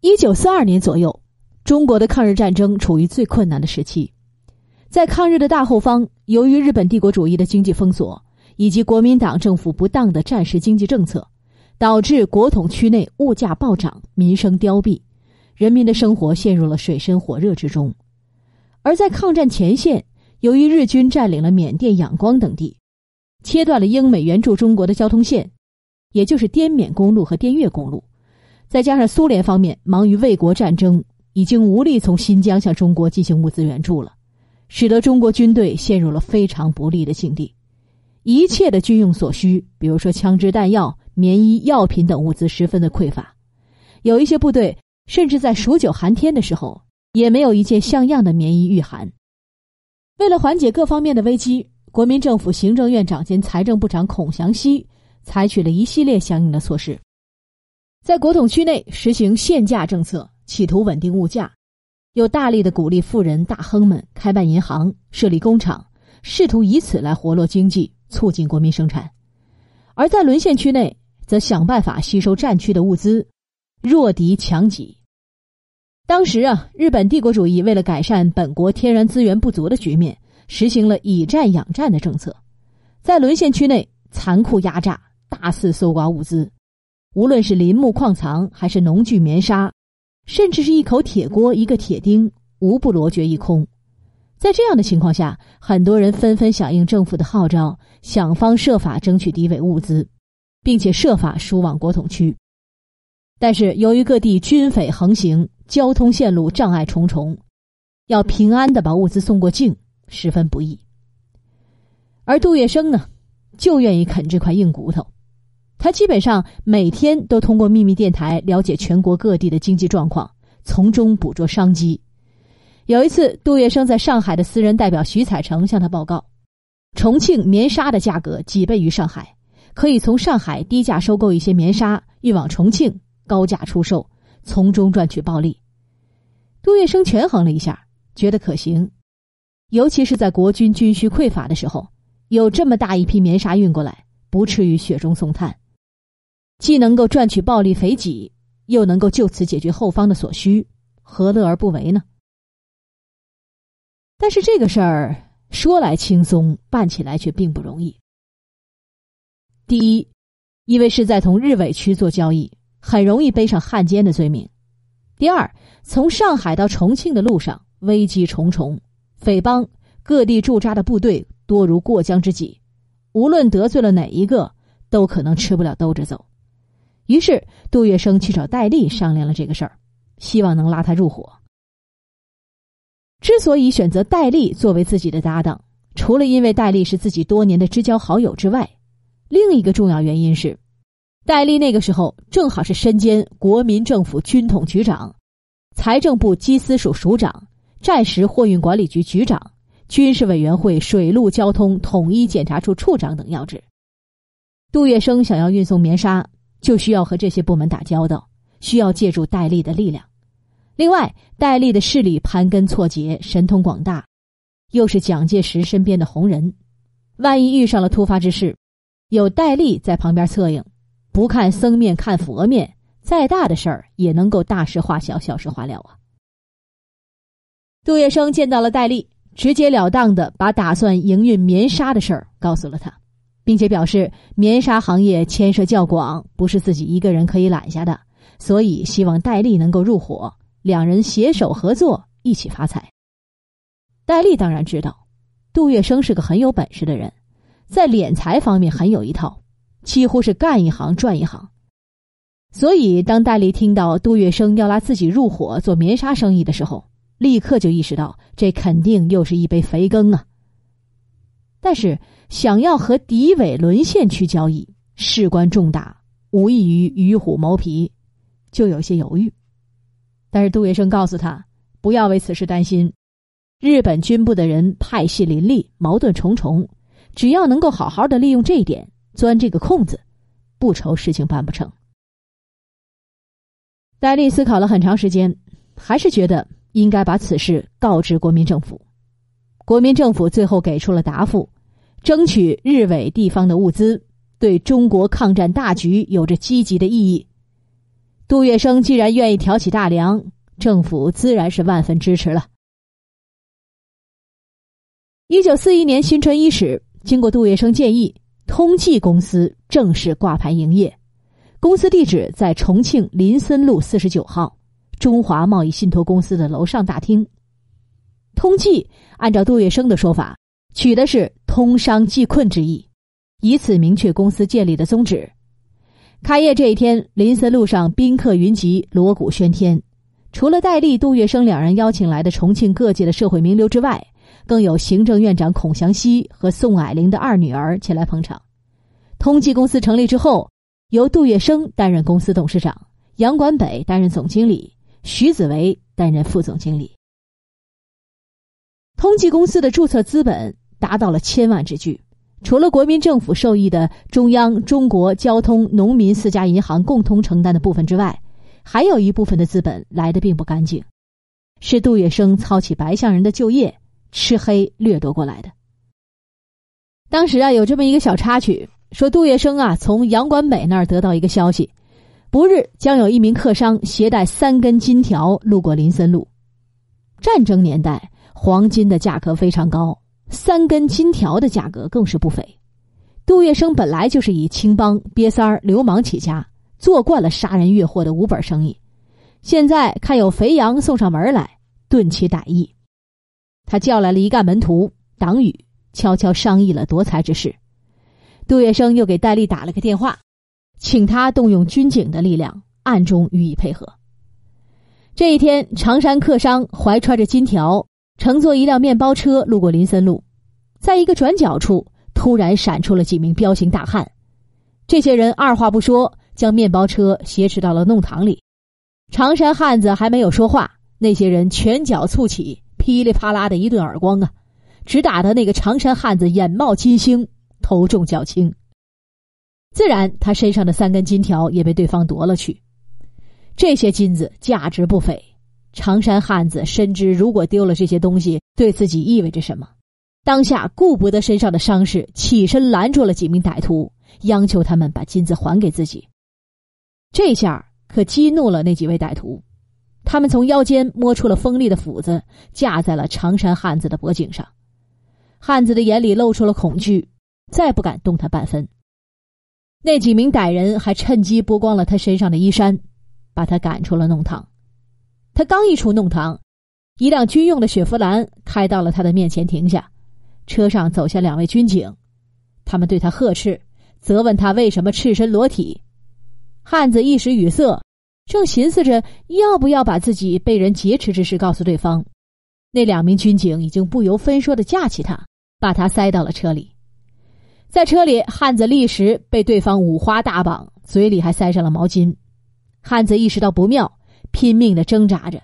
一九四二年左右，中国的抗日战争处于最困难的时期。在抗日的大后方，由于日本帝国主义的经济封锁以及国民党政府不当的战时经济政策，导致国统区内物价暴涨、民生凋敝，人民的生活陷入了水深火热之中。而在抗战前线，由于日军占领了缅甸、仰光等地，切断了英美援助中国的交通线，也就是滇缅公路和滇越公路。再加上苏联方面忙于卫国战争，已经无力从新疆向中国进行物资援助了，使得中国军队陷入了非常不利的境地。一切的军用所需，比如说枪支弹药、棉衣、药品等物资十分的匮乏，有一些部队甚至在数九寒天的时候也没有一件像样的棉衣御寒。为了缓解各方面的危机，国民政府行政院长兼财政部长孔祥熙采取了一系列相应的措施。在国统区内实行限价政策，企图稳定物价，又大力的鼓励富人大亨们开办银行、设立工厂，试图以此来活络经济，促进国民生产；而在沦陷区内，则想办法吸收战区的物资，弱敌强己。当时啊，日本帝国主义为了改善本国天然资源不足的局面，实行了以战养战的政策，在沦陷区内残酷压榨，大肆搜刮物资。无论是林木矿藏，还是农具棉纱，甚至是一口铁锅、一个铁钉，无不罗绝一空。在这样的情况下，很多人纷纷响应政府的号召，想方设法争取敌伪物资，并且设法输往国统区。但是，由于各地军匪横行，交通线路障碍重重，要平安的把物资送过境，十分不易。而杜月笙呢，就愿意啃这块硬骨头。他基本上每天都通过秘密电台了解全国各地的经济状况，从中捕捉商机。有一次，杜月笙在上海的私人代表徐彩成向他报告，重庆棉纱的价格几倍于上海，可以从上海低价收购一些棉纱，运往重庆高价出售，从中赚取暴利。杜月笙权衡了一下，觉得可行，尤其是在国军军需匮乏的时候，有这么大一批棉纱运过来，不至于雪中送炭。既能够赚取暴利肥己，又能够就此解决后方的所需，何乐而不为呢？但是这个事儿说来轻松，办起来却并不容易。第一，因为是在同日伪区做交易，很容易背上汉奸的罪名；第二，从上海到重庆的路上危机重重，匪帮各地驻扎的部队多如过江之鲫，无论得罪了哪一个，都可能吃不了兜着走。于是，杜月笙去找戴笠商量了这个事儿，希望能拉他入伙。之所以选择戴笠作为自己的搭档，除了因为戴笠是自己多年的知交好友之外，另一个重要原因是，戴笠那个时候正好是身兼国民政府军统局长、财政部机司署署长、战时货运管理局局长、军事委员会水陆交通统一检查处处长等要职。杜月笙想要运送棉纱。就需要和这些部门打交道，需要借助戴笠的力量。另外，戴笠的势力盘根错节，神通广大，又是蒋介石身边的红人，万一遇上了突发之事，有戴笠在旁边策应，不看僧面看佛面，再大的事儿也能够大事化小，小事化了啊。杜月笙见到了戴笠，直截了当的把打算营运棉纱的事儿告诉了他。并且表示，棉纱行业牵涉较广，不是自己一个人可以揽下的，所以希望戴笠能够入伙，两人携手合作，一起发财。戴笠当然知道，杜月笙是个很有本事的人，在敛财方面很有一套，几乎是干一行赚一行。所以，当戴笠听到杜月笙要拉自己入伙做棉纱生意的时候，立刻就意识到，这肯定又是一杯肥羹啊。但是。想要和敌伪沦陷区交易，事关重大，无异于与虎谋皮，就有些犹豫。但是杜月笙告诉他，不要为此事担心。日本军部的人派系林立，矛盾重重，只要能够好好的利用这一点，钻这个空子，不愁事情办不成。戴笠思考了很长时间，还是觉得应该把此事告知国民政府。国民政府最后给出了答复。争取日伪地方的物资，对中国抗战大局有着积极的意义。杜月笙既然愿意挑起大梁，政府自然是万分支持了。一九四一年新春伊始，经过杜月笙建议，通济公司正式挂牌营业。公司地址在重庆林森路四十九号中华贸易信托公司的楼上大厅。通济按照杜月笙的说法，取的是通商济困之意，以此明确公司建立的宗旨。开业这一天，林森路上宾客云集，锣鼓喧天。除了戴笠、杜月笙两人邀请来的重庆各界的社会名流之外，更有行政院长孔祥熙和宋霭龄的二女儿前来捧场。通济公司成立之后。由杜月笙担任公司董事长，杨管北担任总经理，徐子维担任副总经理。通济公司的注册资本达到了千万之巨，除了国民政府受益的中央、中国、交通、农民四家银行共同承担的部分之外，还有一部分的资本来的并不干净，是杜月笙操起白象人的就业，吃黑掠夺过来的。当时啊，有这么一个小插曲。说杜月笙啊，从杨管北那儿得到一个消息，不日将有一名客商携带三根金条路过林森路。战争年代，黄金的价格非常高，三根金条的价格更是不菲。杜月笙本来就是以青帮、瘪三儿、流氓起家，做惯了杀人越货的无本生意，现在看有肥羊送上门来，顿起歹意。他叫来了一干门徒党羽，悄悄商议了夺财之事。杜月笙又给戴笠打了个电话，请他动用军警的力量，暗中予以配合。这一天，长山客商怀揣着金条，乘坐一辆面包车路过林森路，在一个转角处，突然闪出了几名彪形大汉。这些人二话不说，将面包车挟持到了弄堂里。长山汉子还没有说话，那些人拳脚簇起，噼里啪啦的一顿耳光啊，只打得那个长山汉子眼冒金星。头重脚轻，自然他身上的三根金条也被对方夺了去。这些金子价值不菲，长山汉子深知如果丢了这些东西，对自己意味着什么。当下顾不得身上的伤势，起身拦住了几名歹徒，央求他们把金子还给自己。这下可激怒了那几位歹徒，他们从腰间摸出了锋利的斧子，架在了长山汉子的脖颈上。汉子的眼里露出了恐惧。再不敢动弹半分。那几名歹人还趁机剥光了他身上的衣衫，把他赶出了弄堂。他刚一出弄堂，一辆军用的雪佛兰开到了他的面前停下，车上走下两位军警，他们对他呵斥，责问他为什么赤身裸体。汉子一时语塞，正寻思着要不要把自己被人劫持之事告诉对方，那两名军警已经不由分说的架起他，把他塞到了车里。在车里，汉子立时被对方五花大绑，嘴里还塞上了毛巾。汉子意识到不妙，拼命的挣扎着，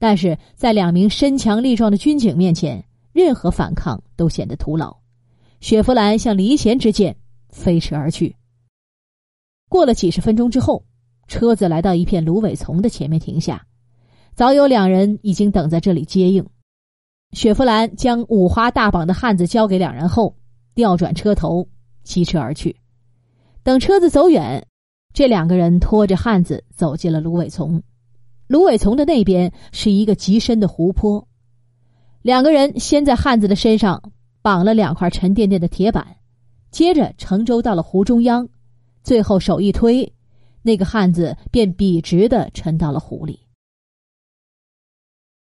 但是在两名身强力壮的军警面前，任何反抗都显得徒劳。雪佛兰像离弦之箭飞驰而去。过了几十分钟之后，车子来到一片芦苇丛的前面停下，早有两人已经等在这里接应。雪佛兰将五花大绑的汉子交给两人后。调转车头，骑车而去。等车子走远，这两个人拖着汉子走进了芦苇丛。芦苇丛的那边是一个极深的湖泊。两个人先在汉子的身上绑了两块沉甸甸的铁板，接着乘舟到了湖中央，最后手一推，那个汉子便笔直的沉到了湖里。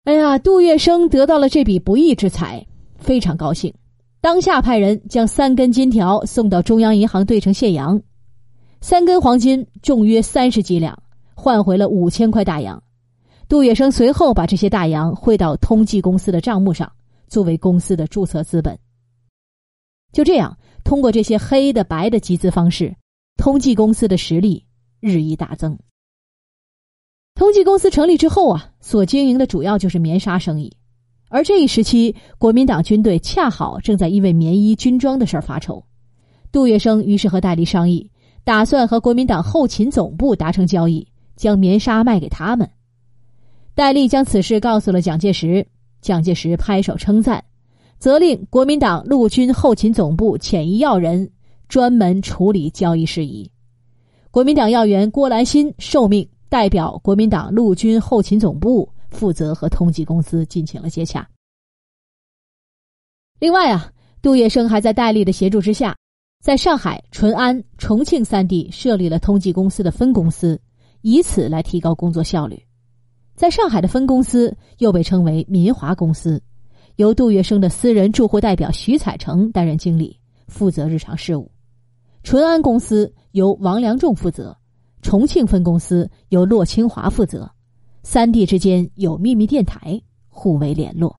哎呀，杜月笙得到了这笔不义之财，非常高兴。当下派人将三根金条送到中央银行兑成现洋，三根黄金重约三十几两，换回了五千块大洋。杜月笙随后把这些大洋汇到通济公司的账目上，作为公司的注册资本。就这样，通过这些黑的白的集资方式，通济公司的实力日益大增。通济公司成立之后啊，所经营的主要就是棉纱生意。而这一时期，国民党军队恰好正在因为棉衣军装的事儿发愁。杜月笙于是和戴笠商议，打算和国民党后勤总部达成交易，将棉纱卖给他们。戴笠将此事告诉了蒋介石，蒋介石拍手称赞，责令国民党陆军后勤总部遣一要人专门处理交易事宜。国民党要员郭兰新受命代表国民党陆军后勤总部负责和通缉公司进行了接洽。另外啊，杜月笙还在戴笠的协助之下，在上海、淳安、重庆三地设立了通缉公司的分公司，以此来提高工作效率。在上海的分公司又被称为民华公司，由杜月笙的私人住户代表徐彩成担任经理，负责日常事务。淳安公司由王良仲负责，重庆分公司由骆清华负责，三地之间有秘密电台，互为联络。